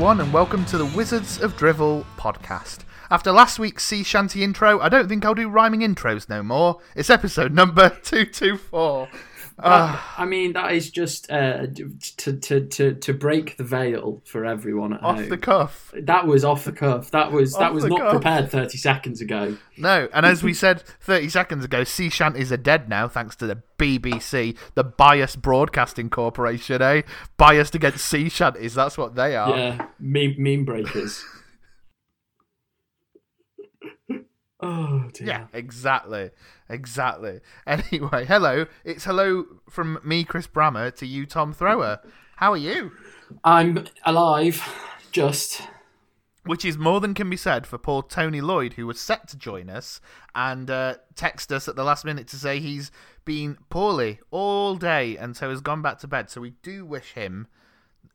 Everyone, and welcome to the Wizards of Drivel podcast. After last week's sea shanty intro, I don't think I'll do rhyming intros no more. It's episode number 224. Uh, I mean, that is just uh, to, to, to, to break the veil for everyone at Off home. the cuff. That was off the cuff. That was that was not cuff. prepared thirty seconds ago. No, and as we said 30 seconds ago, sea shanties are dead now thanks to the BBC, the Biased Broadcasting Corporation, eh? Biased against sea shanties, that's what they are. Yeah, meme, meme breakers. Oh dear. Yeah, exactly. Exactly. Anyway, hello. It's hello from me, Chris Brammer, to you, Tom Thrower. How are you? I'm alive. Just Which is more than can be said for poor Tony Lloyd, who was set to join us and uh, text us at the last minute to say he's been poorly all day and so has gone back to bed. So we do wish him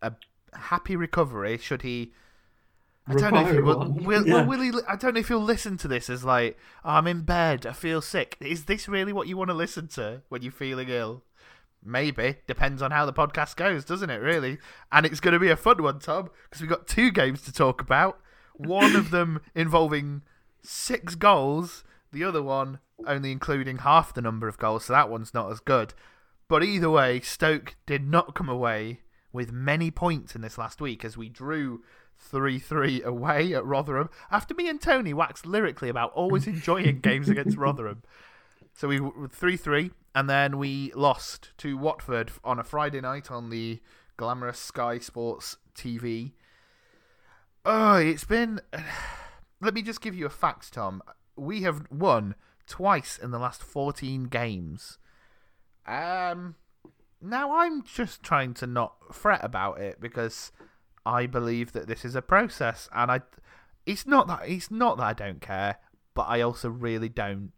a happy recovery. Should he? I don't know if he will. Will, Yeah. will, will he? I don't know if he'll listen to this as like, oh, I'm in bed, I feel sick. Is this really what you want to listen to when you're feeling ill? Maybe depends on how the podcast goes, doesn't it? Really, and it's going to be a fun one, Tom, because we've got two games to talk about. One of them involving six goals, the other one only including half the number of goals, so that one's not as good. But either way, Stoke did not come away with many points in this last week as we drew 3 3 away at Rotherham. After me and Tony waxed lyrically about always enjoying games against Rotherham. So we 3 3, and then we lost to Watford on a Friday night on the glamorous Sky Sports TV. Oh, it's been. Let me just give you a fact, Tom. We have won twice in the last 14 games. Um, now I'm just trying to not fret about it because I believe that this is a process, and I. It's not that it's not that I don't care, but I also really don't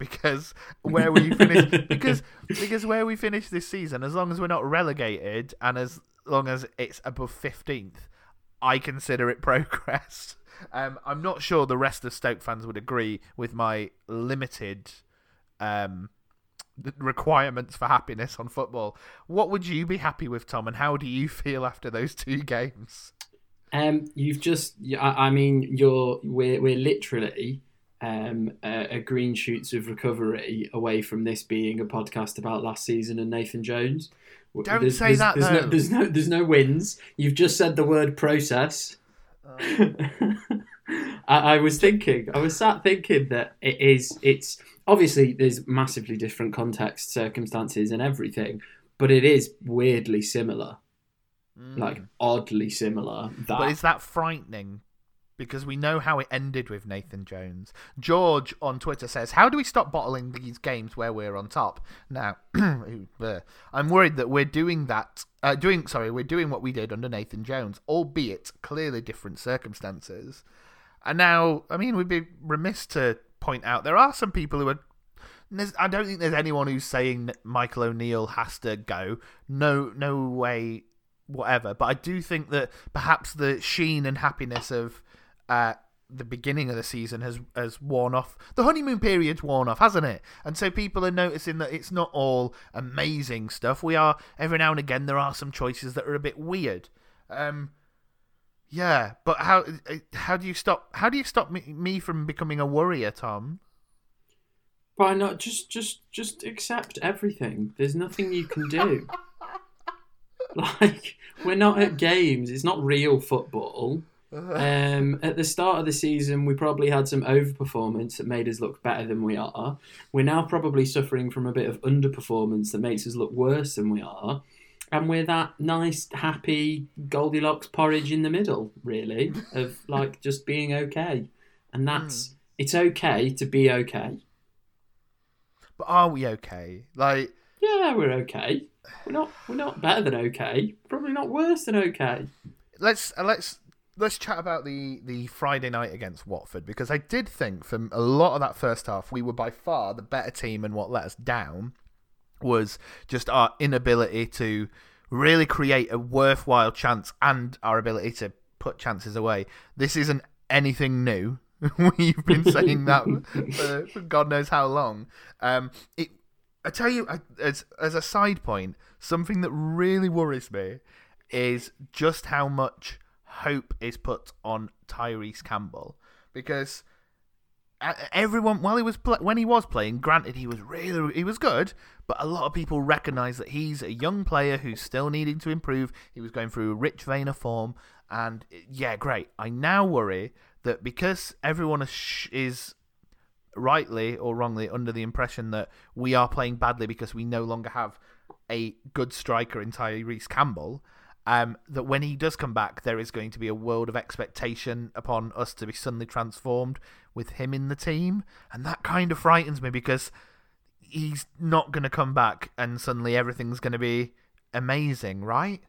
because where we finish because because where we finish this season, as long as we're not relegated and as long as it's above fifteenth, I consider it progress. Um, I'm not sure the rest of Stoke fans would agree with my limited um, requirements for happiness on football. What would you be happy with, Tom? And how do you feel after those two games? um, you've just. I, mean, you're we're we're literally um a, a green shoots of recovery away from this being a podcast about last season and Nathan Jones. Don't There's- say there's- that, There's though. no, there's no there's no wins. You've just said the word process. I, I was thinking, I was sat thinking that it is, it's obviously there's massively different context, circumstances, and everything, but it is weirdly similar, like oddly similar. That Mm. But is that frightening? Because we know how it ended with Nathan Jones. George on Twitter says, How do we stop bottling these games where we're on top? Now. I'm worried that we're doing that. Uh, doing sorry, we're doing what we did under Nathan Jones, albeit clearly different circumstances. And now, I mean, we'd be remiss to point out there are some people who are. I don't think there's anyone who's saying Michael O'Neill has to go. No, no way, whatever. But I do think that perhaps the sheen and happiness of uh, the beginning of the season has has worn off. The honeymoon period's worn off, hasn't it? And so people are noticing that it's not all amazing stuff. We are every now and again there are some choices that are a bit weird. Um, yeah, but how how do you stop how do you stop me, me from becoming a worrier, Tom? why not just just just accept everything? There's nothing you can do. like we're not at games. It's not real football. Um, at the start of the season, we probably had some overperformance that made us look better than we are. We're now probably suffering from a bit of underperformance that makes us look worse than we are. And we're that nice, happy Goldilocks porridge in the middle, really, of like just being okay. And that's it's okay to be okay. But are we okay? Like Yeah, we're okay. We're not we're not better than okay. Probably not worse than okay. let's uh, let's let's chat about the the Friday night against Watford because I did think from a lot of that first half we were by far the better team and what let us down was just our inability to really create a worthwhile chance and our ability to put chances away. This isn't anything new. We've been saying that for, for God knows how long. Um, it, I tell you, as as a side point, something that really worries me is just how much hope is put on Tyrese Campbell because uh, everyone while he was when he was playing granted he was really he was good but a lot of people recognize that he's a young player who's still needing to improve. He was going through a rich vein of form and yeah great. I now worry that because everyone is rightly or wrongly under the impression that we are playing badly because we no longer have a good striker in Tyrese Campbell um, that when he does come back, there is going to be a world of expectation upon us to be suddenly transformed with him in the team, and that kind of frightens me because he's not going to come back and suddenly everything's going to be amazing, right?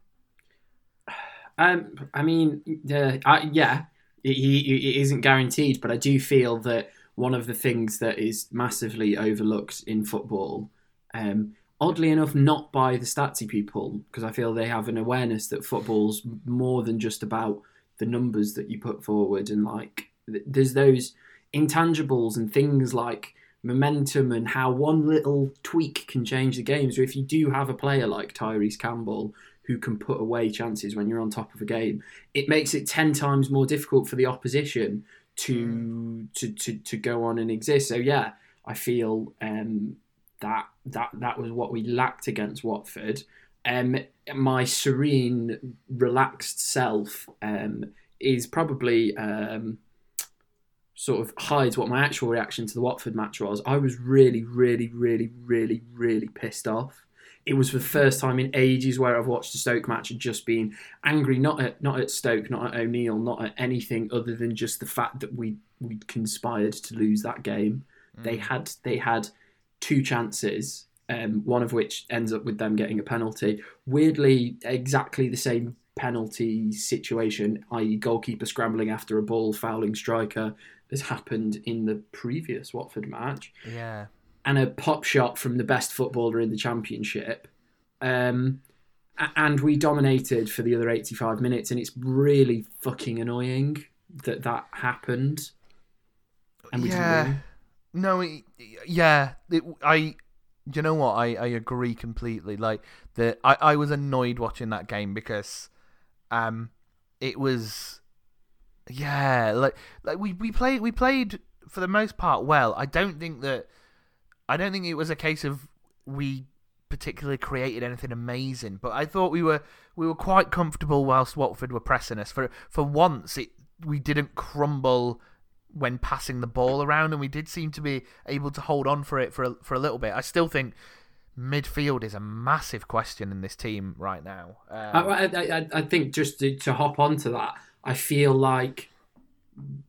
Um, I mean, uh, I, yeah, he, he isn't guaranteed, but I do feel that one of the things that is massively overlooked in football um, oddly enough, not by the statsy people, because I feel they have an awareness that football's more than just about the numbers that you put forward, and like there's those intangibles and things like momentum and how one little tweak can change the game. So if you do have a player like Tyrese Campbell who can put away chances when you're on top of a game, it makes it ten times more difficult for the opposition to mm. to to, to go on and exist. So yeah, I feel um, that that that was what we lacked against Watford. Um, my serene, relaxed self um, is probably um, sort of hides what my actual reaction to the Watford match was. I was really, really, really, really, really pissed off. It was the first time in ages where I've watched a Stoke match and just been angry, not at not at Stoke, not at O'Neill, not at anything other than just the fact that we we conspired to lose that game. Mm. They had they had two chances, um, one of which ends up with them getting a penalty. Weirdly, exactly the same penalty situation, i.e., goalkeeper scrambling after a ball, fouling striker, has happened in the previous Watford match. Yeah. And a pop shot from the best footballer in the championship. Um, and we dominated for the other 85 minutes, and it's really fucking annoying that that happened. And we yeah. didn't win. No, yeah, it, I. You know what? I, I agree completely. Like the I, I was annoyed watching that game because, um, it was, yeah, like like we, we played we played for the most part well. I don't think that, I don't think it was a case of we particularly created anything amazing, but I thought we were we were quite comfortable whilst Watford were pressing us. For for once, it we didn't crumble when passing the ball around, and we did seem to be able to hold on for it for a, for a little bit. I still think midfield is a massive question in this team right now. Um, I, I, I, think just to, to hop onto that, I feel like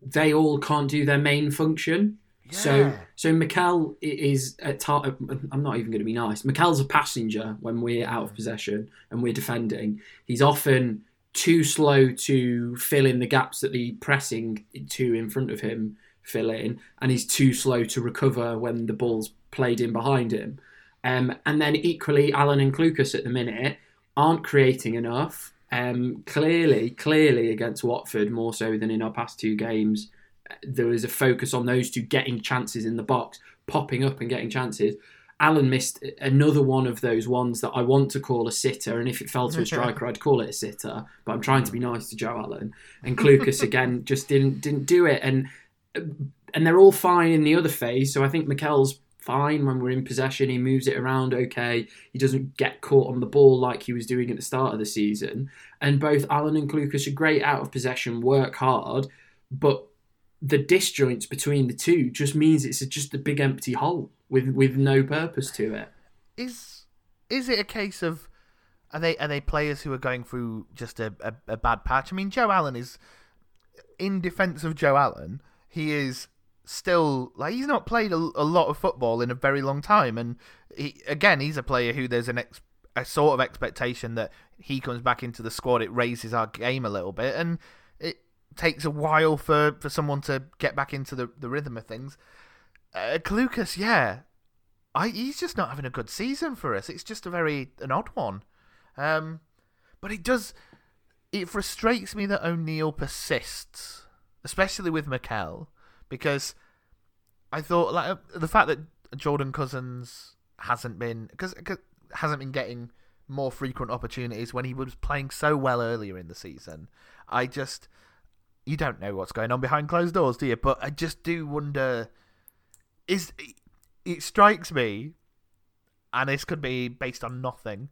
they all can't do their main function. Yeah. So, so Mikel is at. Tar- I'm not even going to be nice. Mikel's a passenger when we're out of possession and we're defending. He's often too slow to fill in the gaps that the pressing two in front of him fill in, and he's too slow to recover when the ball's played in behind him. Um, and then equally, Allen and Clucas at the minute aren't creating enough. Um, clearly, clearly against Watford, more so than in our past two games, there was a focus on those two getting chances in the box, popping up and getting chances. Allen missed another one of those ones that I want to call a sitter, and if it fell to a striker, I'd call it a sitter. But I'm trying to be nice to Joe Allen, and Clucas again just didn't didn't do it, and and they're all fine in the other phase. So I think Mikel's fine when we're in possession. He moves it around okay. He doesn't get caught on the ball like he was doing at the start of the season. And both Allen and Clucas are great out of possession, work hard, but the disjoints between the two just means it's just a big empty hole with with no purpose to it. Is is it a case of are they are they players who are going through just a, a, a bad patch? I mean, Joe Allen is in defence of Joe Allen. He is still like he's not played a, a lot of football in a very long time, and he, again, he's a player who there's an ex, a sort of expectation that he comes back into the squad. It raises our game a little bit, and takes a while for, for someone to get back into the, the rhythm of things. Uh, yeah, I he's just not having a good season for us. It's just a very an odd one. Um, but it does. It frustrates me that O'Neill persists, especially with Mikel, because I thought like the fact that Jordan Cousins hasn't been because hasn't been getting more frequent opportunities when he was playing so well earlier in the season. I just you don't know what's going on behind closed doors, do you? But I just do wonder is it strikes me and this could be based on nothing,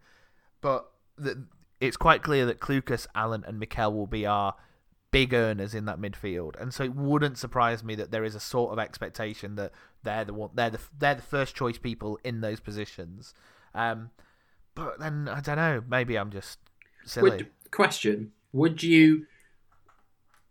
but the, it's quite clear that Clucas, Allen, and Mikel will be our big earners in that midfield, and so it wouldn't surprise me that there is a sort of expectation that they're the one, they're the they're the first choice people in those positions. Um, but then I don't know. Maybe I'm just silly. Would, question: Would you?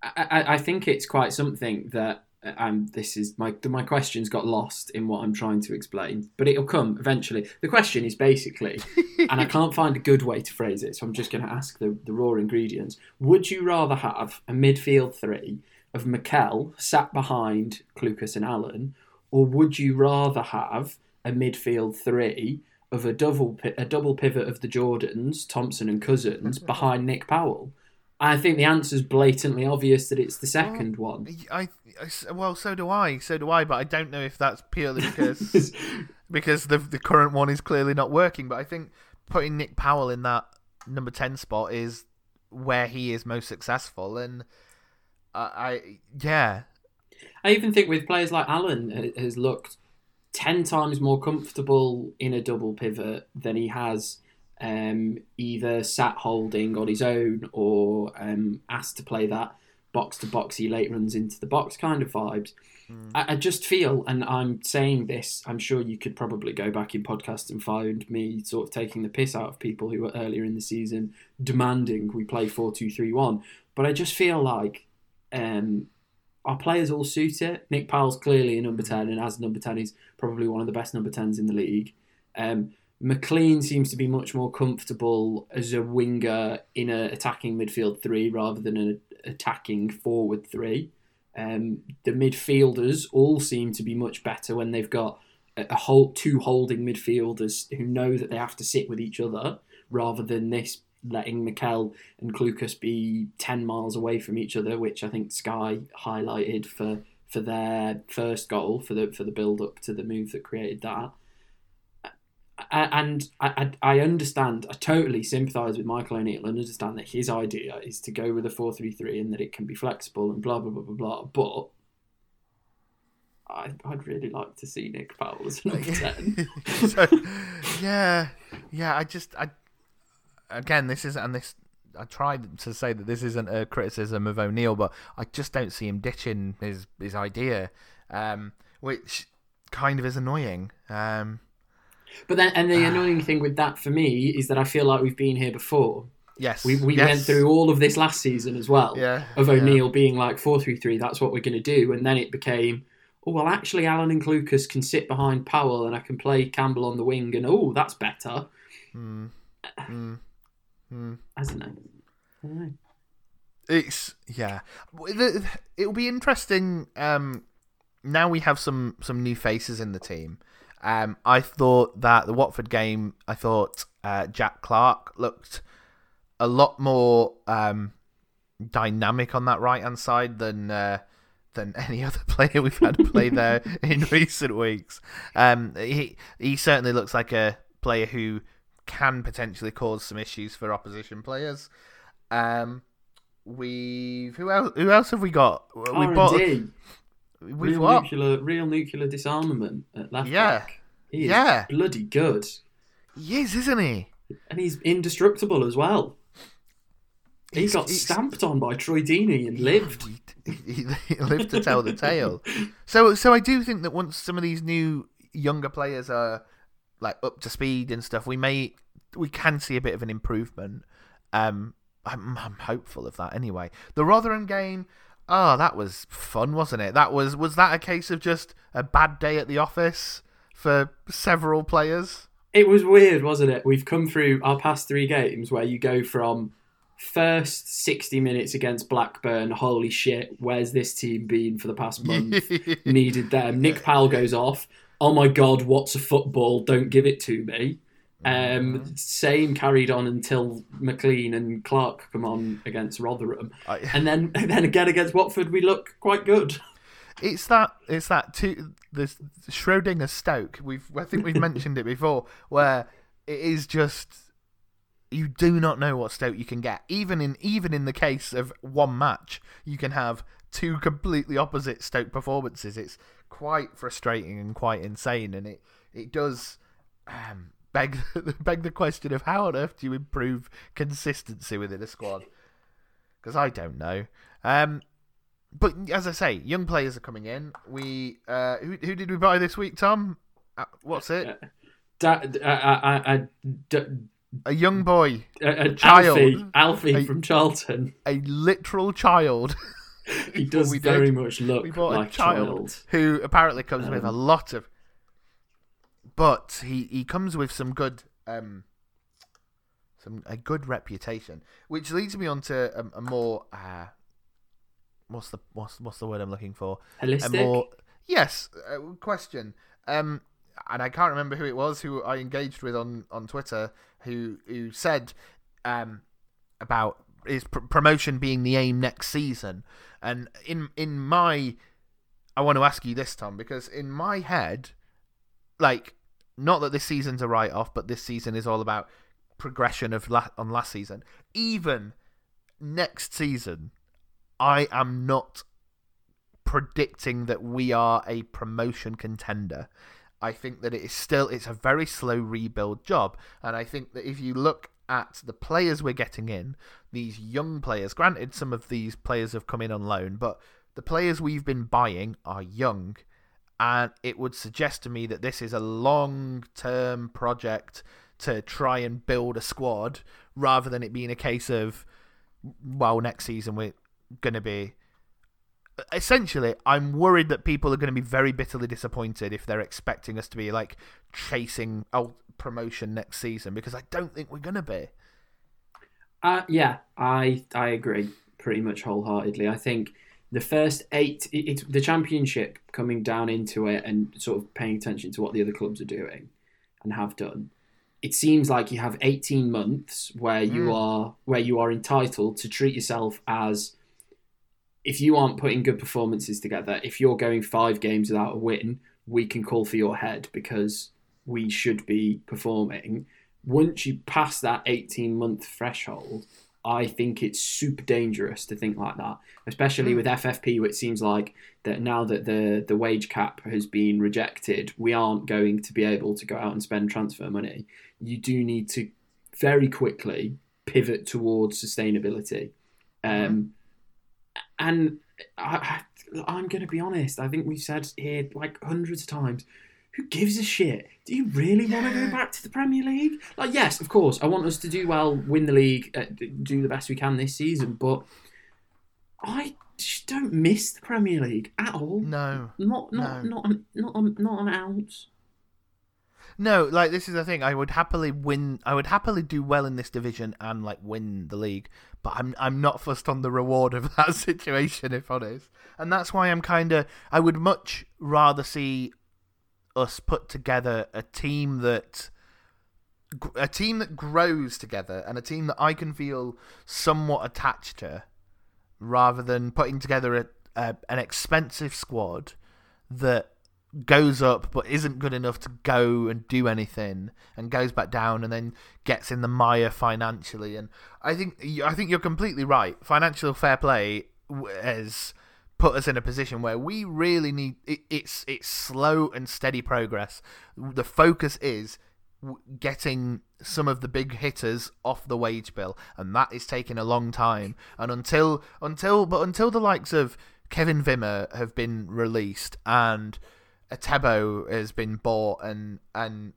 I, I, I think it's quite something that um, this is my my questions got lost in what I'm trying to explain, but it'll come eventually. The question is basically, and I can't find a good way to phrase it, so I'm just going to ask the, the raw ingredients. Would you rather have a midfield three of Mikel sat behind Clucas and Allen, or would you rather have a midfield three of a double a double pivot of the Jordans, Thompson and Cousins behind Nick Powell? I think the answer is blatantly obvious that it's the second one. I, I, well, so do I, so do I, but I don't know if that's purely because because the the current one is clearly not working. But I think putting Nick Powell in that number ten spot is where he is most successful, and I, I yeah. I even think with players like Allen uh, has looked ten times more comfortable in a double pivot than he has um, either sat holding on his own or um, asked to play that box to boxy late runs into the box kind of vibes. Mm. I, I, just feel, and I'm saying this, I'm sure you could probably go back in podcast and find me sort of taking the piss out of people who were earlier in the season demanding we play 4 2 3 1. But I just feel like um, our players all suit it. Nick Powell's clearly a number 10, and as a number 10, he's probably one of the best number 10s in the league. Um, McLean seems to be much more comfortable as a winger in an attacking midfield three rather than an attacking forward three. Um, the midfielders all seem to be much better when they've got a, whole two holding midfielders who know that they have to sit with each other rather than this letting Mikel and Clucas be ten miles away from each other, which I think Sky highlighted for for their first goal for the for the build up to the move that created that and I, I understand, I totally sympathise with Michael O'Neill and understand that his idea is to go with a 4 3 3 and that it can be flexible and blah, blah, blah, blah, blah. But I, I'd really like to see Nick Powell as number 10. so, yeah, yeah, I just, I, again, this is, and this, I tried to say that this isn't a criticism of O'Neill, but I just don't see him ditching his, his idea, um, which kind of is annoying. Um, but then, and the annoying thing with that for me is that I feel like we've been here before. Yes, we we yes. went through all of this last season as well. Yeah, of O'Neill yeah. being like four three three. That's what we're going to do, and then it became. Oh well, actually, Allen and Clucas can sit behind Powell, and I can play Campbell on the wing, and oh, that's better. Mm. Mm. Mm. I don't know. I don't know. It's yeah. It'll be interesting. Um, now we have some some new faces in the team. Um, I thought that the Watford game, I thought uh, Jack Clarke looked a lot more um, dynamic on that right hand side than uh, than any other player we've had play there in recent weeks. Um, he he certainly looks like a player who can potentially cause some issues for opposition players. Um, we've who else? Who else have we got? We bought. We've real what? nuclear, real nuclear disarmament at left yeah. back. He yeah, bloody good. He is, isn't he? And he's indestructible as well. He he's, got he's... stamped on by Troy Deeney and lived. He lived to tell the tale. So, so I do think that once some of these new younger players are like up to speed and stuff, we may we can see a bit of an improvement. Um, I'm, I'm hopeful of that anyway. The Rotherham game, Oh, that was fun, wasn't it? That was was that a case of just a bad day at the office for several players? It was weird, wasn't it? We've come through our past three games where you go from first 60 minutes against Blackburn, holy shit, where's this team been for the past month? Needed them. Nick Powell goes off. Oh my god, what's a football? Don't give it to me. Um, mm-hmm. Same carried on until McLean and Clarke come on against Rotherham, I, and then and then again against Watford, we look quite good. It's that it's that two this Schrodinger Stoke. We've I think we've mentioned it before, where it is just you do not know what Stoke you can get. Even in even in the case of one match, you can have two completely opposite Stoke performances. It's quite frustrating and quite insane, and it it does um, beg beg the question of how on earth do you improve consistency within a squad? Because I don't know. Um, but as I say, young players are coming in. We uh, who who did we buy this week, Tom? Uh, what's it? Da, uh, uh, uh, d- A young boy, a, a child. Alfie, Alfie A- from Charlton. a literal child. He does we did. very much look we bought like a child, who apparently comes with a Um, lot of. But he, he comes with some good um, some a good reputation, which leads me on to a, a more uh, what's the what's what's the word I'm looking for? A Holistic. more yes uh, question. Um, and I can't remember who it was who I engaged with on, on Twitter who who said um about his pr- promotion being the aim next season. And in in my, I want to ask you this, Tom, because in my head, like, not that this season's a write off, but this season is all about progression of la- on last season. Even next season, I am not predicting that we are a promotion contender. I think that it is still it's a very slow rebuild job, and I think that if you look at the players we're getting in, these young players, granted some of these players have come in on loan, but the players we've been buying are young, and it would suggest to me that this is a long-term project to try and build a squad rather than it being a case of well next season we're going to be essentially, I'm worried that people are going to be very bitterly disappointed if they're expecting us to be like chasing out promotion next season because I don't think we're going to be. Uh, yeah, I I agree pretty much wholeheartedly. I think the first eight, it, it's the championship coming down into it and sort of paying attention to what the other clubs are doing and have done. It seems like you have 18 months where you Mm. are where you are entitled to treat yourself as if you aren't putting good performances together, if you're going five games without a win, we can call for your head because we should be performing. Once you pass that 18 month threshold, I think it's super dangerous to think like that, especially with FFP, which seems like that now that the the wage cap has been rejected, we aren't going to be able to go out and spend transfer money. You do need to very quickly pivot towards sustainability. Um, and I, I, I'm going to be honest. I think we've said here like hundreds of times. Who gives a shit? Do you really want to go back to the Premier League? Like, yes, of course. I want us to do well, win the league, uh, do the best we can this season. But I just don't miss the Premier League at all. No. Not, not, No. not, an, not, not an ounce. No, like this is the thing. I would happily win. I would happily do well in this division and like win the league. But I'm I'm not fussed on the reward of that situation, if honest. And that's why I'm kind of. I would much rather see us put together a team that a team that grows together and a team that I can feel somewhat attached to, rather than putting together a, a an expensive squad that goes up but isn't good enough to go and do anything and goes back down and then gets in the mire financially. And I think I think you're completely right. Financial fair play has put us in a position where we really need it, it's it's slow and steady progress. The focus is getting some of the big hitters off the wage bill and that is taking a long time. And until until but until the likes of Kevin Vimmer have been released and Atebo has been bought and and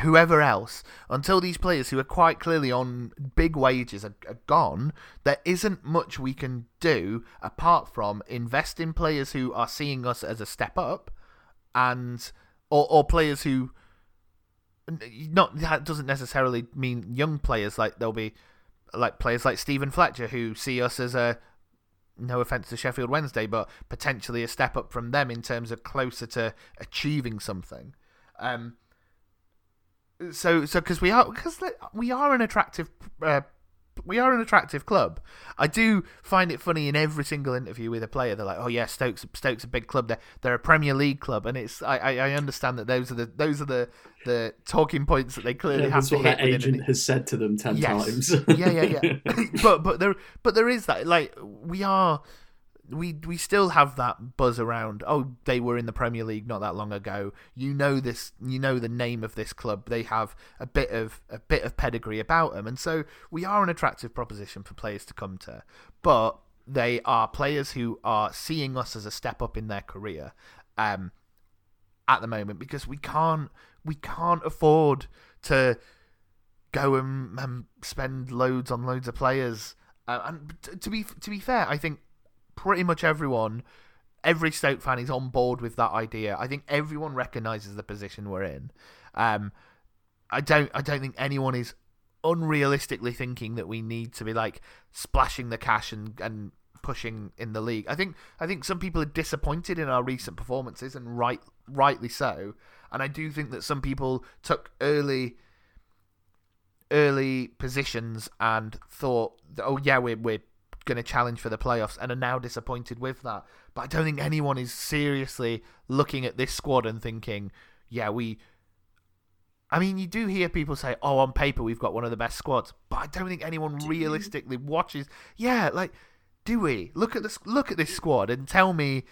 whoever else until these players who are quite clearly on big wages are, are gone there isn't much we can do apart from invest in players who are seeing us as a step up and or, or players who not that doesn't necessarily mean young players like there'll be like players like Steven Fletcher who see us as a no offense to Sheffield Wednesday, but potentially a step up from them in terms of closer to achieving something. Um, so, so because we are because we are an attractive uh, we are an attractive club. I do find it funny in every single interview with a player. They're like, "Oh yeah, Stokes, Stokes a big club. They're they're a Premier League club," and it's I, I, I understand that those are the those are the the talking points that they clearly Yeah, have that's to what hit. their agent an- has said to them ten Yes. times. yeah, yeah, yeah. but but there but there is that like we are we we still have that buzz around. Oh, they were in the Premier League not that long ago. You know this. You know the name of this club. They have a bit of a bit of pedigree about them, and so we are an attractive proposition for players to come to. But they are players who are seeing us as a step up in their career. Um, at the moment because we can't we can't afford to go and, and spend loads on loads of players. Uh, and to be to be fair, I think pretty much everyone, every Stoke fan is on board with that idea. I think everyone recognises the position we're in. Um, I don't I don't think anyone is unrealistically thinking that we need to be like splashing the cash and and pushing in the league. I think I think some people are disappointed in our recent performances and right rightly so. And I do think that some people took early early positions and thought, oh yeah, we're we're going to challenge for the playoffs, and are now disappointed with that. But I don't think anyone is seriously looking at this squad and thinking, yeah, we. I mean, you do hear people say, "Oh, on paper we've got one of the best squads," but I don't think anyone realistically watches. Yeah, like, do we look at this? Look at this squad and tell me,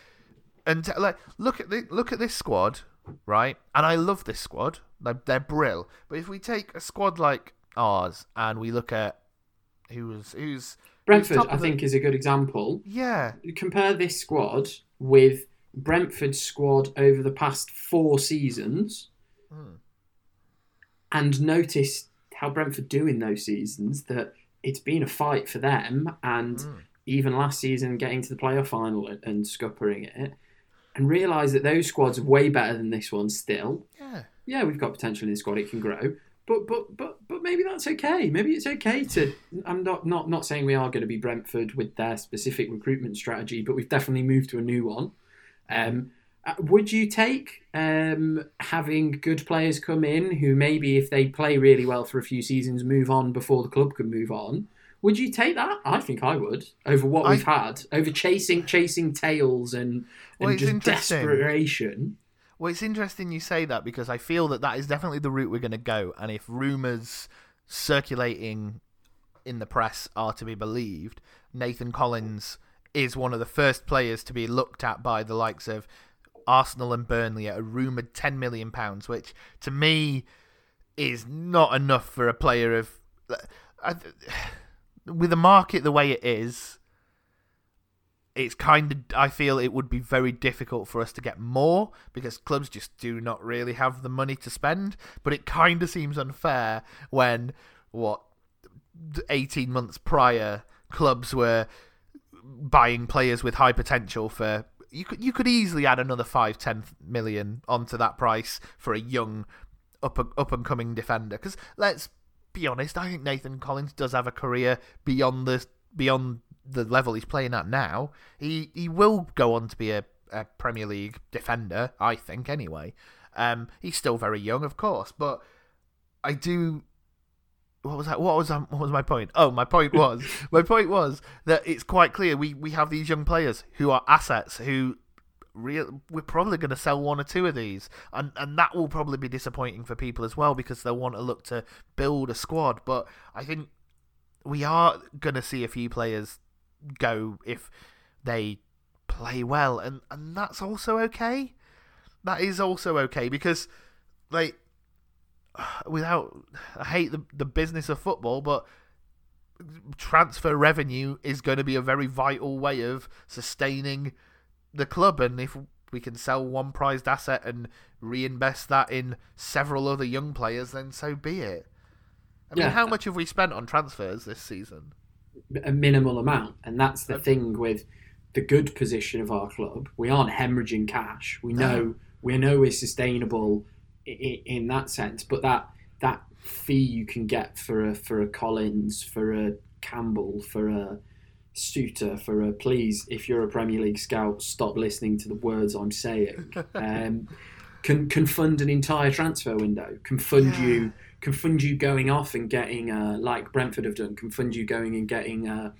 and t- like, look at the look at this squad, right? And I love this squad; like, they're brill. But if we take a squad like ours and we look at who's who's Brentford, I of the- think, is a good example. yeah, Compare this squad with Brentford's squad over the past four seasons, Hmm. and notice how Brentford do in those seasons. That it's been a fight for them, and Mm. even last season getting to the playoff final and, and scuppering it, and realise that those squads are way better than this one still. yeah. yeah, we've got potential in the squad; it can grow. But but but but maybe that's okay. Maybe it's okay to. I'm not not not saying we are going to be Brentford with their specific recruitment strategy, but we've definitely moved to a new one. Um, uh, would you take um, having good players come in who maybe if they play really well for a few seasons move on before the club can move on? Would you take that? I think I would over what I- we've had over chasing chasing tails and and it's just desperation. Well, it's interesting you say that because I feel that that is definitely the route we're going to go. And if rumours circulating in the press are to be believed, Nathan Collins is one of the first players to be looked at by the likes of Arsenal and Burnley at a rumoured £10 million, which to me is not enough for a player of. With the market the way it is, it's kind of I feel it would be very difficult for us to get more because clubs just do not really have the money to spend. But it kind of seems unfair when what eighteen months prior clubs were buying players with high potential for you could you could easily add another five ten million onto that price for a young up up and coming defender because let's be honest I think Nathan Collins does have a career beyond the beyond the level he's playing at now he he will go on to be a, a Premier League defender I think anyway um he's still very young of course but I do what was that? What was um, what was my point? Oh, my point was my point was that it's quite clear we we have these young players who are assets who real we're probably going to sell one or two of these and and that will probably be disappointing for people as well because they'll want to look to build a squad but I think we are going to see a few players go if they play well and and that's also okay that is also okay because like without I hate the the business of football, but transfer revenue is going to be a very vital way of sustaining the club, and if we can sell one prized asset and reinvest that in several other young players, then so be it. I mean, Yeah. how much have we spent on transfers this season? A minimal amount, and that's the thing with the good position of our club. We aren't hemorrhaging cash. We No. know we know we're sustainable in, in that sense, but that that fee you can get for a for a Collins, for a Campbell, for a Souttar, for a please, if you're a Premier League scout, stop listening to the words I'm saying. Um, can can fund an entire transfer window, can fund Yeah. you, can fund you going off and getting uh, like Brentford have done, can fund you going and getting uh,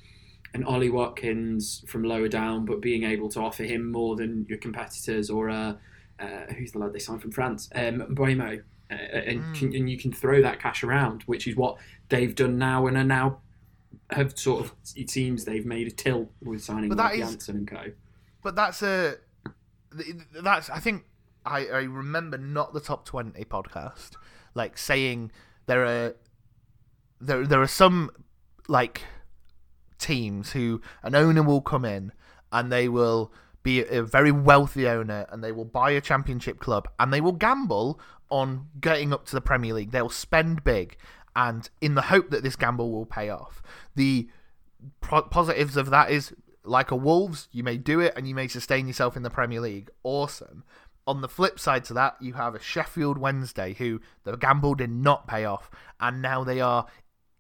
an Ollie Watkins from lower down, but being able to offer him more than your competitors, or uh, uh, who's the lad they signed from France, um, uh, and, Mm. can, and you can throw that cash around, which is what they've done now and are now have sort of it seems they've made a tilt with signing But like that is- Janssen and co. But that's a that's I think I, I remember not the top twenty podcast like saying there are there there are some like teams who an owner will come in and they will be a very wealthy owner and they will buy a championship club and they will gamble on getting up to the Premier League. They'll spend big and in the hope that this gamble will pay off. The pro- positives of that is like a Wolves, you may do it and you may sustain yourself in the Premier League. Awesome. On the flip side to that, you have a Sheffield Wednesday who the gamble did not pay off, and now they are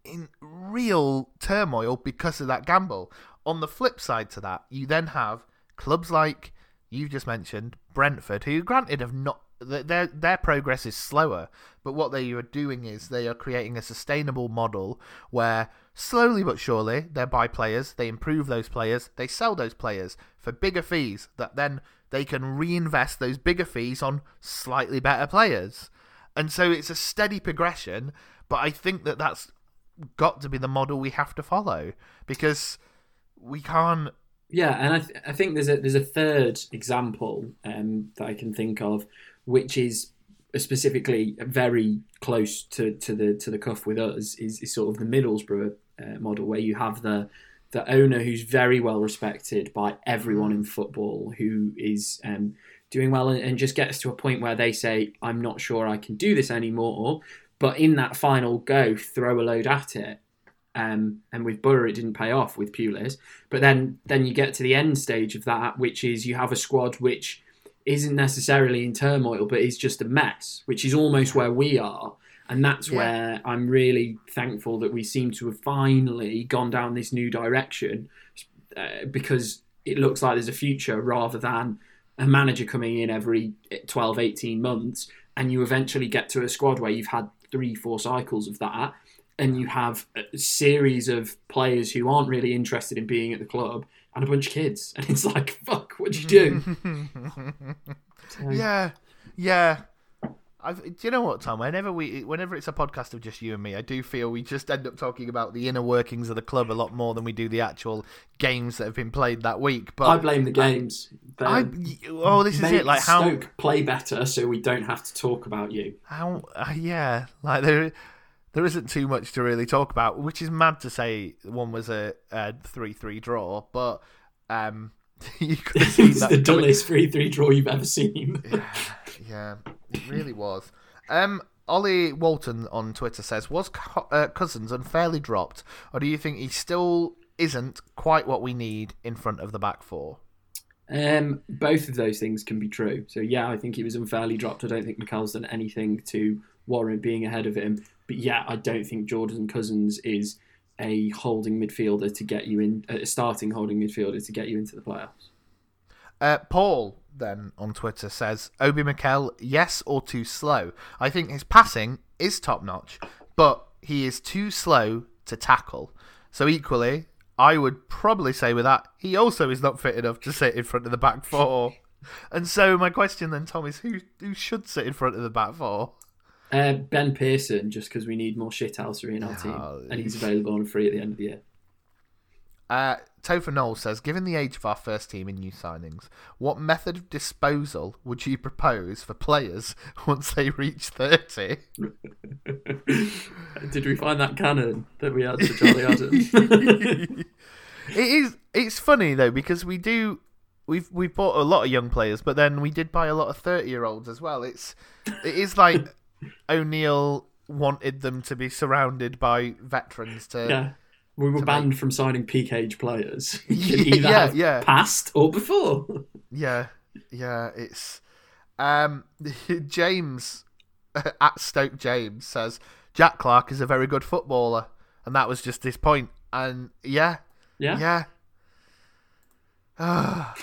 in real turmoil because of that gamble. On the flip side to that, you then have clubs like you've just mentioned, Brentford, who granted have not their their progress is slower, but what they are doing is they are creating a sustainable model where slowly but surely they buy players, they improve those players, they sell those players for bigger fees that then they can reinvest those bigger fees on slightly better players. And so it's a steady progression, but I think that that's got to be the model we have to follow because we can't Yeah, and I, th- I think there's a there's a third example um, that I can think of, which is specifically very close to, to the to the cuff with us is, is sort of the Middlesbrough uh, model, where you have the the owner who's very well respected by everyone in football, who is um, doing well and, and just gets to a point where they say, "I'm not sure I can do this anymore," but in that final go, throw a load at it. Um, and with Boro, it didn't pay off with Pulis. But then, then you get to the end stage of that, which is you have a squad which isn't necessarily in turmoil, but is just a mess, which is almost where we are. And that's Yeah. where I'm really thankful that we seem to have finally gone down this new direction uh, because it looks like there's a future rather than a manager coming in every 12, 18 months and you eventually get to a squad where you've had three, four cycles of that and you have a series of players who aren't really interested in being at the club and a bunch of kids. And it's like, fuck, what do you do? So- Yeah, yeah. I've, do you know what, Tom? Whenever we, whenever it's a podcast of just you and me, I do feel we just end up talking about the inner workings of the club a lot more than we do the actual games that have been played that week. But I blame the games. I, oh, this is it. Like how, Stoke play better so we don't have to talk about you. how, uh, yeah, like there, there isn't too much to really talk about, which is mad to say. One was a, three-three draw, but um, you could have seen that the coming- dullest 3 3 draw you've ever seen. yeah, it really was. Um, Ollie Walton on Twitter says, "Was Co- uh, Cousins unfairly dropped, or do you think he still isn't quite what we need in front of the back four?" Um, both of those things can be true. So yeah, I think he was unfairly dropped. I don't think Mikel's done anything to warrant being ahead of him. But yeah, I don't think Jordan Cousins is a holding midfielder to get you in, a starting holding midfielder to get you into the playoffs. Uh, Paul then on Twitter says, "Obi Mikel, yes or too slow? I think his passing is top notch, but he is too slow to tackle. So equally." I would probably say with that, he also is not fit enough to sit in front of the back four. And so my question then, Tom, is who who should sit in front of the back four? Uh, ben Pearson, just because we need more shithousery in our team, Oh, and he's available on free at the end of the year. Uh, Topher Knoll says, given the age of our first team in new signings, what method of disposal would you propose for players once they reach 30? Did we find that cannon that we had for Charlie Adams? it is. It's funny though because we do. We've we've bought a lot of young players, but then we did buy a lot of thirty year olds as well. It's it is like O'Neill wanted them to be surrounded by veterans to. yeah. We were banned from signing peak age players. You Yeah, can either yeah, yeah. past or before. Yeah, yeah, it's um James at Stoke James says Jack Clarke is a very good footballer, and that was just his point. And yeah, Yeah. yeah, ah,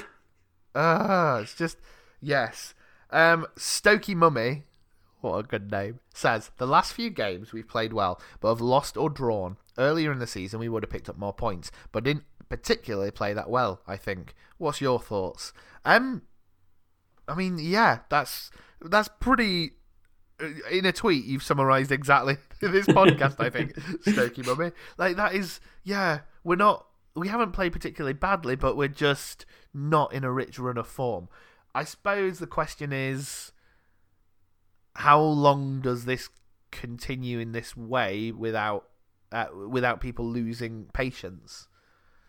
ah, it's just yes. Um, Stokey Mummy, what a good name, says the last few games we've played well, but have lost or drawn. Earlier in the season, we would have picked up more points, but didn't particularly play that well. I think. What's your thoughts? Um, I mean, yeah, that's that's pretty. uh, In a tweet, you've summarised exactly this podcast. I think, Stokey Mummy, like that is, yeah, we're not, we haven't played particularly badly, but we're just not in a rich run of form. I suppose the question is, how long does this continue in this way without, uh, without people losing patience?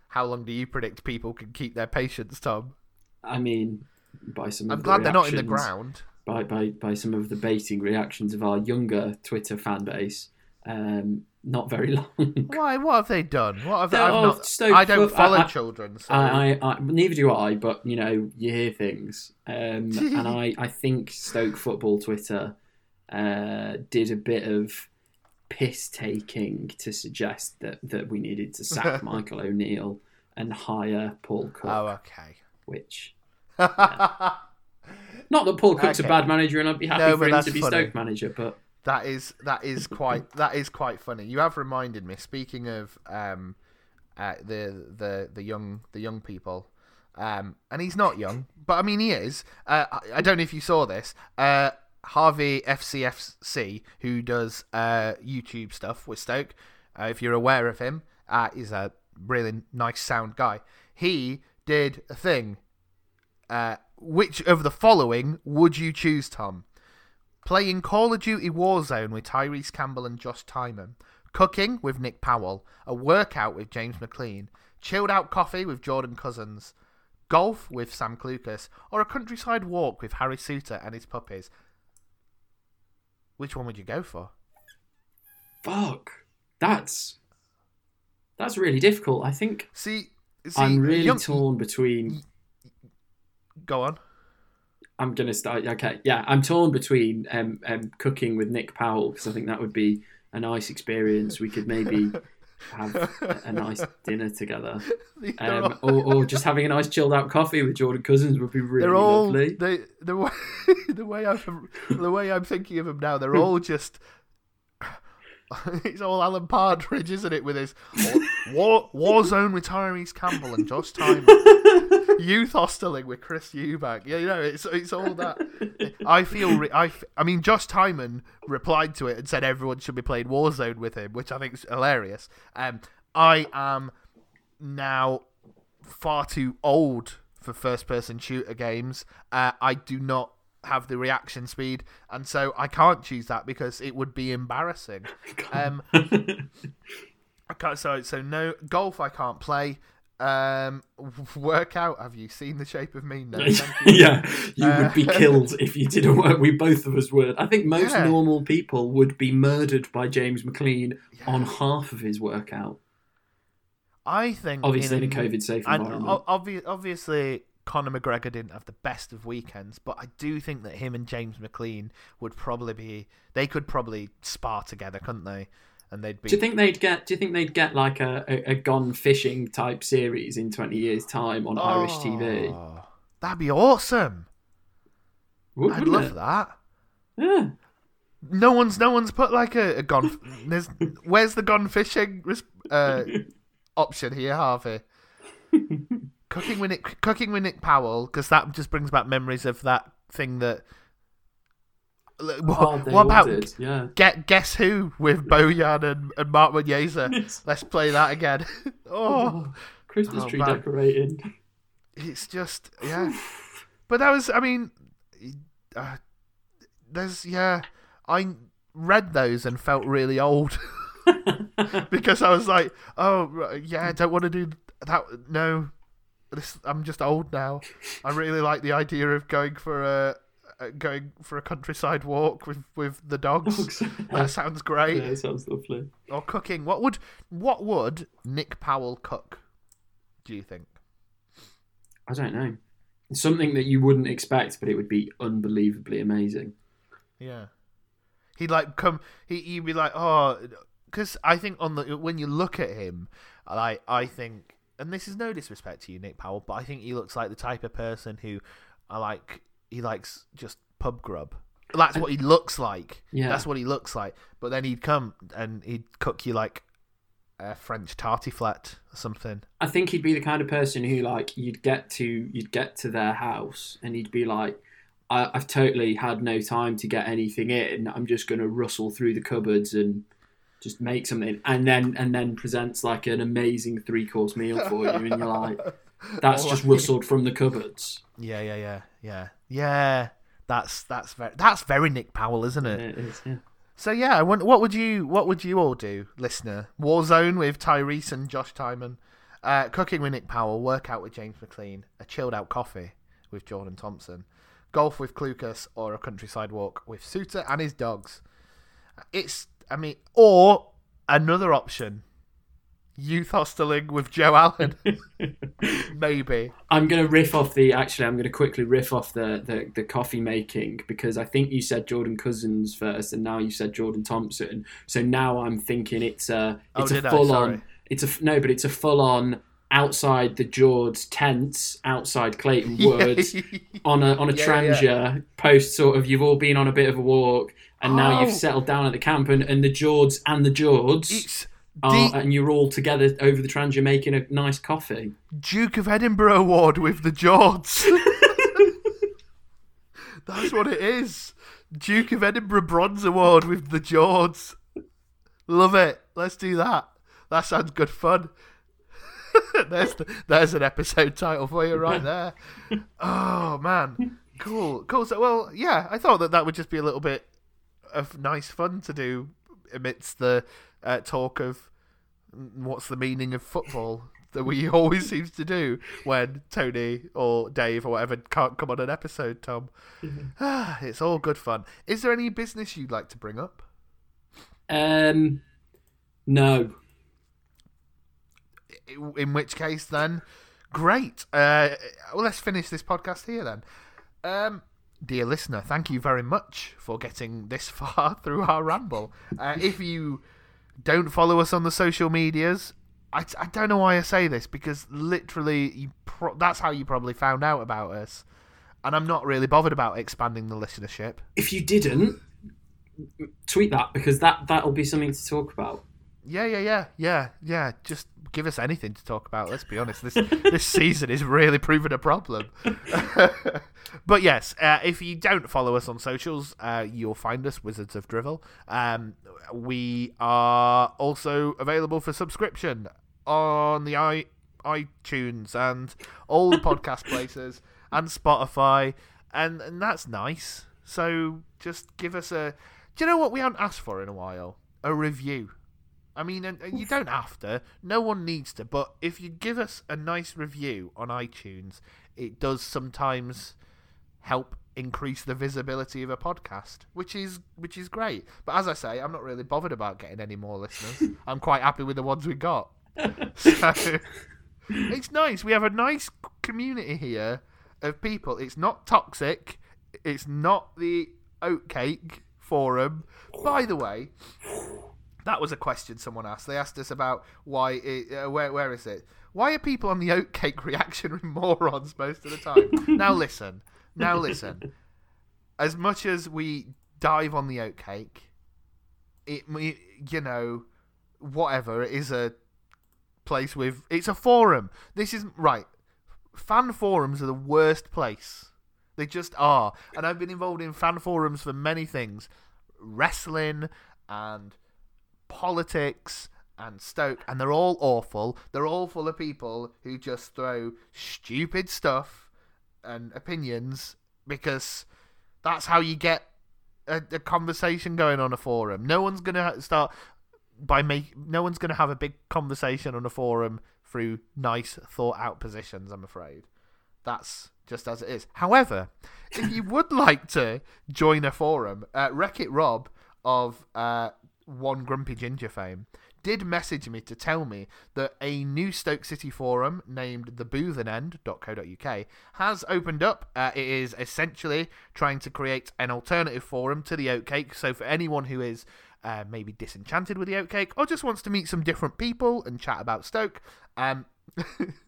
How long do you predict people can keep their patience, Tom? I mean, by some. I'm of glad the they're not in the ground. by, by, by some of the baiting reactions of our younger Twitter fan base. Um, not very long. Why? What have they done? What have they? Not, Stoke I don't follow I- children. So. I, I, I, neither do I, but you know, you hear things, um, and I, I think Stoke football Twitter uh, did a bit of piss taking to suggest that, that we needed to sack Michael O'Neill and hire Paul Cook, oh, okay. which not that Paul Cook's Okay. a bad manager, and I'd be happy No, for him to be funny. Stoke manager, but That is that is quite that is quite funny. You have reminded me. Speaking of um, uh, the the the young the young people, um, and he's not young, but I mean he is. Uh, I, I don't know if you saw this. Uh, Harvey FCFC, who does uh, YouTube stuff with Stoke. Uh, if you're aware of him, uh, he's a really nice sound guy. He did a thing. Uh, which of the following would you choose, Tom? Playing Call of Duty Warzone with Tyrese Campbell and Josh Tymon. Cooking with Nick Powell. A workout with James McClean. Chilled out coffee with Jordan Cousins. Golf with Sam Clucas. Or a countryside walk with Harry Souttar and his puppies. Which one would you go for? fuck, that's that's really difficult. I think See, see I'm really young- torn between. Go on. I'm gonna start. Okay, yeah, I'm torn between um, um, cooking with Nick Powell because I think that would be a nice experience. We could maybe have a, a nice dinner together, um, or, or just having a nice chilled out coffee with Jordan Cousins would be really they're all lovely. they the way the way I'm the way I'm thinking of them now. They're all just. It's all Alan Partridge, isn't it? With his war, war zone with Tyrese Campbell and Josh Tymon, youth hosteling with Chris Eubank. Yeah, you know, it's it's all that. I feel. Re- I. f- I mean, Josh Tymon replied to it and said everyone should be playing Warzone with him, which I think is hilarious. Um, I am now far too old for first person shooter games. Uh, I do not have the reaction speed, and so I can't choose that because it would be embarrassing. Um, I can't. So so no golf. I can't play. Um, workout. Have you seen the shape of me? No. you. yeah, you Uh, would be killed if you didn't work. We both of us would. I think most Yeah. normal people would be murdered by James McClean on half of his workout. I think Obviously, in a a- COVID safe environment. obvi- obviously, Conor McGregor didn't have the best of weekends, but I do think that him and James McClean would probably be. They could probably spar together, couldn't they? And they'd be. Do you think they'd get? Do you think they'd get like a, a, a gone fishing type series in twenty years' time on Irish TV? Oh, That'd be awesome. Would, I'd love it? that. Yeah. No one's no one's put like a, a gone. There's where's the gone fishing uh, option here, Harvey? cooking with Nick, cooking with Nick Powell, because that just brings back memories of that thing that. What, Oh, what about did, Yeah. get guess who with Bojan and, and Marc Muniesa? Yes. Let's play that again. oh, Oh, Christmas Oh, tree man. decorating. it's just yeah. But that was, I mean, uh, there's yeah. I read those and felt really old because I was like, oh yeah, I don't want to do that. No, this I'm just old now. I really like the idea of going for a. uh, Going for a countryside walk with, with the dogs. That sounds great. yeah, sounds lovely. Or cooking. What would what would Nick Powell cook? Do you think? I don't know. Something that you wouldn't expect, but it would be unbelievably amazing. Yeah. He'd like come. He he'd be like, oh, because I think on the when you look at him, like I think, and this is no disrespect to you, Nick Powell, but I think he looks like the type of person who, I like. He likes just pub grub. That's what he looks like. Yeah. That's what he looks like. But then he'd come and he'd cook you like a French tartiflette or something. I think he'd be the kind of person who like you'd get to you'd get to their house and he'd be like, I, I've totally had no time to get anything in. I'm just going to rustle through the cupboards and just make something, and then and then presents like an amazing three course meal for you, and you're like, that's Or just rustled from the cupboards. Yeah, yeah, yeah, yeah, yeah. That's that's very that's very Nick Powell, isn't it? It is, yeah. So yeah, I wonder, what would you what would you all do, listener? Warzone with Tyrese and Josh Tymon, uh, cooking with Nick Powell, workout with James McClean, a chilled out coffee with Jordan Thompson, golf with Clucas, or a countryside walk with Souttar and his dogs. It's I mean, or another option, youth hosteling with Joe Allen, maybe. I'm going to riff off the. Actually, I'm going to quickly riff off the, the the coffee making because I think you said Jordan Cousins first, and now you said Jordan Thompson. So now I'm thinking it's a Oh, it's a full on. It's a no, but it's a full on outside the Jords tents outside Clayton Woods on a on a Yeah, Trangia post sort of. You've all been on a bit of a walk, and now Oh. you've settled down at the camp, and, and the Jords and the Jords. it's Oh, Are, deep and you're all together over the Trangia making a nice coffee. Duke of Edinburgh Award with the Jords. That's what it is. Duke of Edinburgh Bronze Award with the Jords. Love it. Let's do that. That sounds good fun. there's the, there's an episode title for you right there. Oh man, cool, cool. So well, yeah, I thought that that would just be a little bit of nice fun to do amidst the uh, talk of mm, what's the meaning of football that we always seems to do when Tony or Dave or whatever can't come on an episode. Tom, it's all good fun. Is there any business you'd like to bring up? Um, no. In which case, then, great. Uh, well, let's finish this podcast here then. Um, dear listener, thank you very much for getting this far through our ramble. Uh, if you don't follow us on the social medias, I, I don't know why I say this because literally, you pro- that's how you probably found out about us. And I'm not really bothered about expanding the listenership. If you didn't, tweet that because that that'll be something to talk about. Yeah, yeah, yeah, yeah, yeah. Just give us anything to talk about. Let's be honest. This this season is really proving a problem. but yes, uh, if you don't follow us on socials, uh, you'll find us Wizards of Drivel. Um, we are also available for subscription on the i iTunes and all the podcast places and Spotify, and and that's nice. So just give us a. Do you know what we haven't asked for in a while? A review. I mean, and, and you don't have to. No one needs to. But if you give us a nice review on iTunes, it does sometimes help increase the visibility of a podcast, which is which is great. But as I say, I'm not really bothered about getting any more listeners. I'm quite happy with the ones we got. So it's nice. We have a nice community here of people. It's not toxic. It's not the oatcake forum. By the way, that was a question someone asked. They asked us about why. It, uh, where where is it? Why are people on the oatcake reaction morons most of the time? now listen. Now listen. As much as we dive on the oatcake, it we- you know whatever it is a place with it's a forum. This isn't right. Fan forums are the worst place. They just are. And I've been involved in fan forums for many things wrestling and politics and Stoke, and they're all awful. They're all full of people who just throw stupid stuff and opinions because that's how you get a, a conversation going on a forum. No one's gonna start by make. No one's gonna have a big conversation on a forum through nice, thought out positions. I'm afraid that's just as it is. However, if you would like to join a forum, uh, Wreck It Rob of uh, One Grumpy Ginger fame did message me to tell me that a new Stoke City forum named theboothenend.co.uk has opened up. Uh, it is essentially trying to create an alternative forum to the Oatcake. So for anyone who is uh, maybe disenchanted with the Oatcake or just wants to meet some different people and chat about Stoke, um,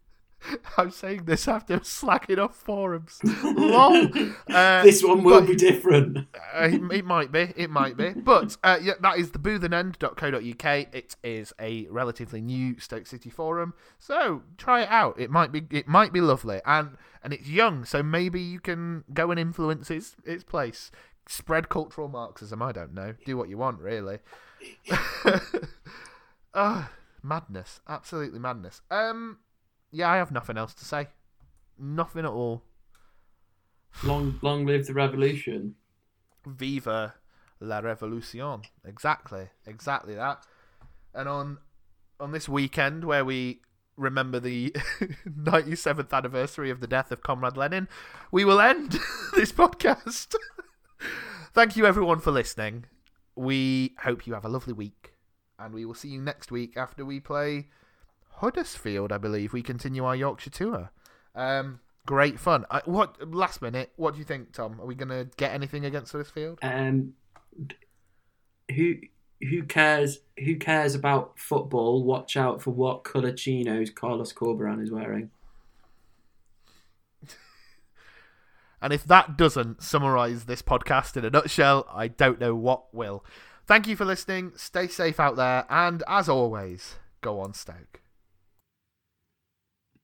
I'm saying this after slacking off forums. Lol. Uh, this one will but- be different. uh, it, it might be, it might be, but uh, yeah, that is the boothenend.co.uk. It is a relatively new Stoke City forum, so try it out. It might be, it might be lovely, and and it's young, so maybe you can go and influence its its place. Spread cultural Marxism. I don't know. Do what you want, really. Ah, madness, absolutely madness. Um, yeah, I have nothing else to say. Nothing at all. Long, long live the revolution. Viva la revolution. Exactly, exactly that. And on on this weekend where we remember the 97th anniversary of the death of Comrade Lenin, we will end this podcast. Thank you everyone for listening. We hope you have a lovely week and we will see you next week after we play Huddersfield, I believe. We continue our Yorkshire tour. Um great fun. I, what last minute, what do you think, Tom? Are we going to get anything against Huddersfield? Um, who who cares? Who cares about football? Watch out for what colour chinos Carlos Corberan is wearing. And if that doesn't summarize this podcast in a nutshell, I don't know what will. Thank you for listening. Stay safe out there. And as always, go on, Stoke.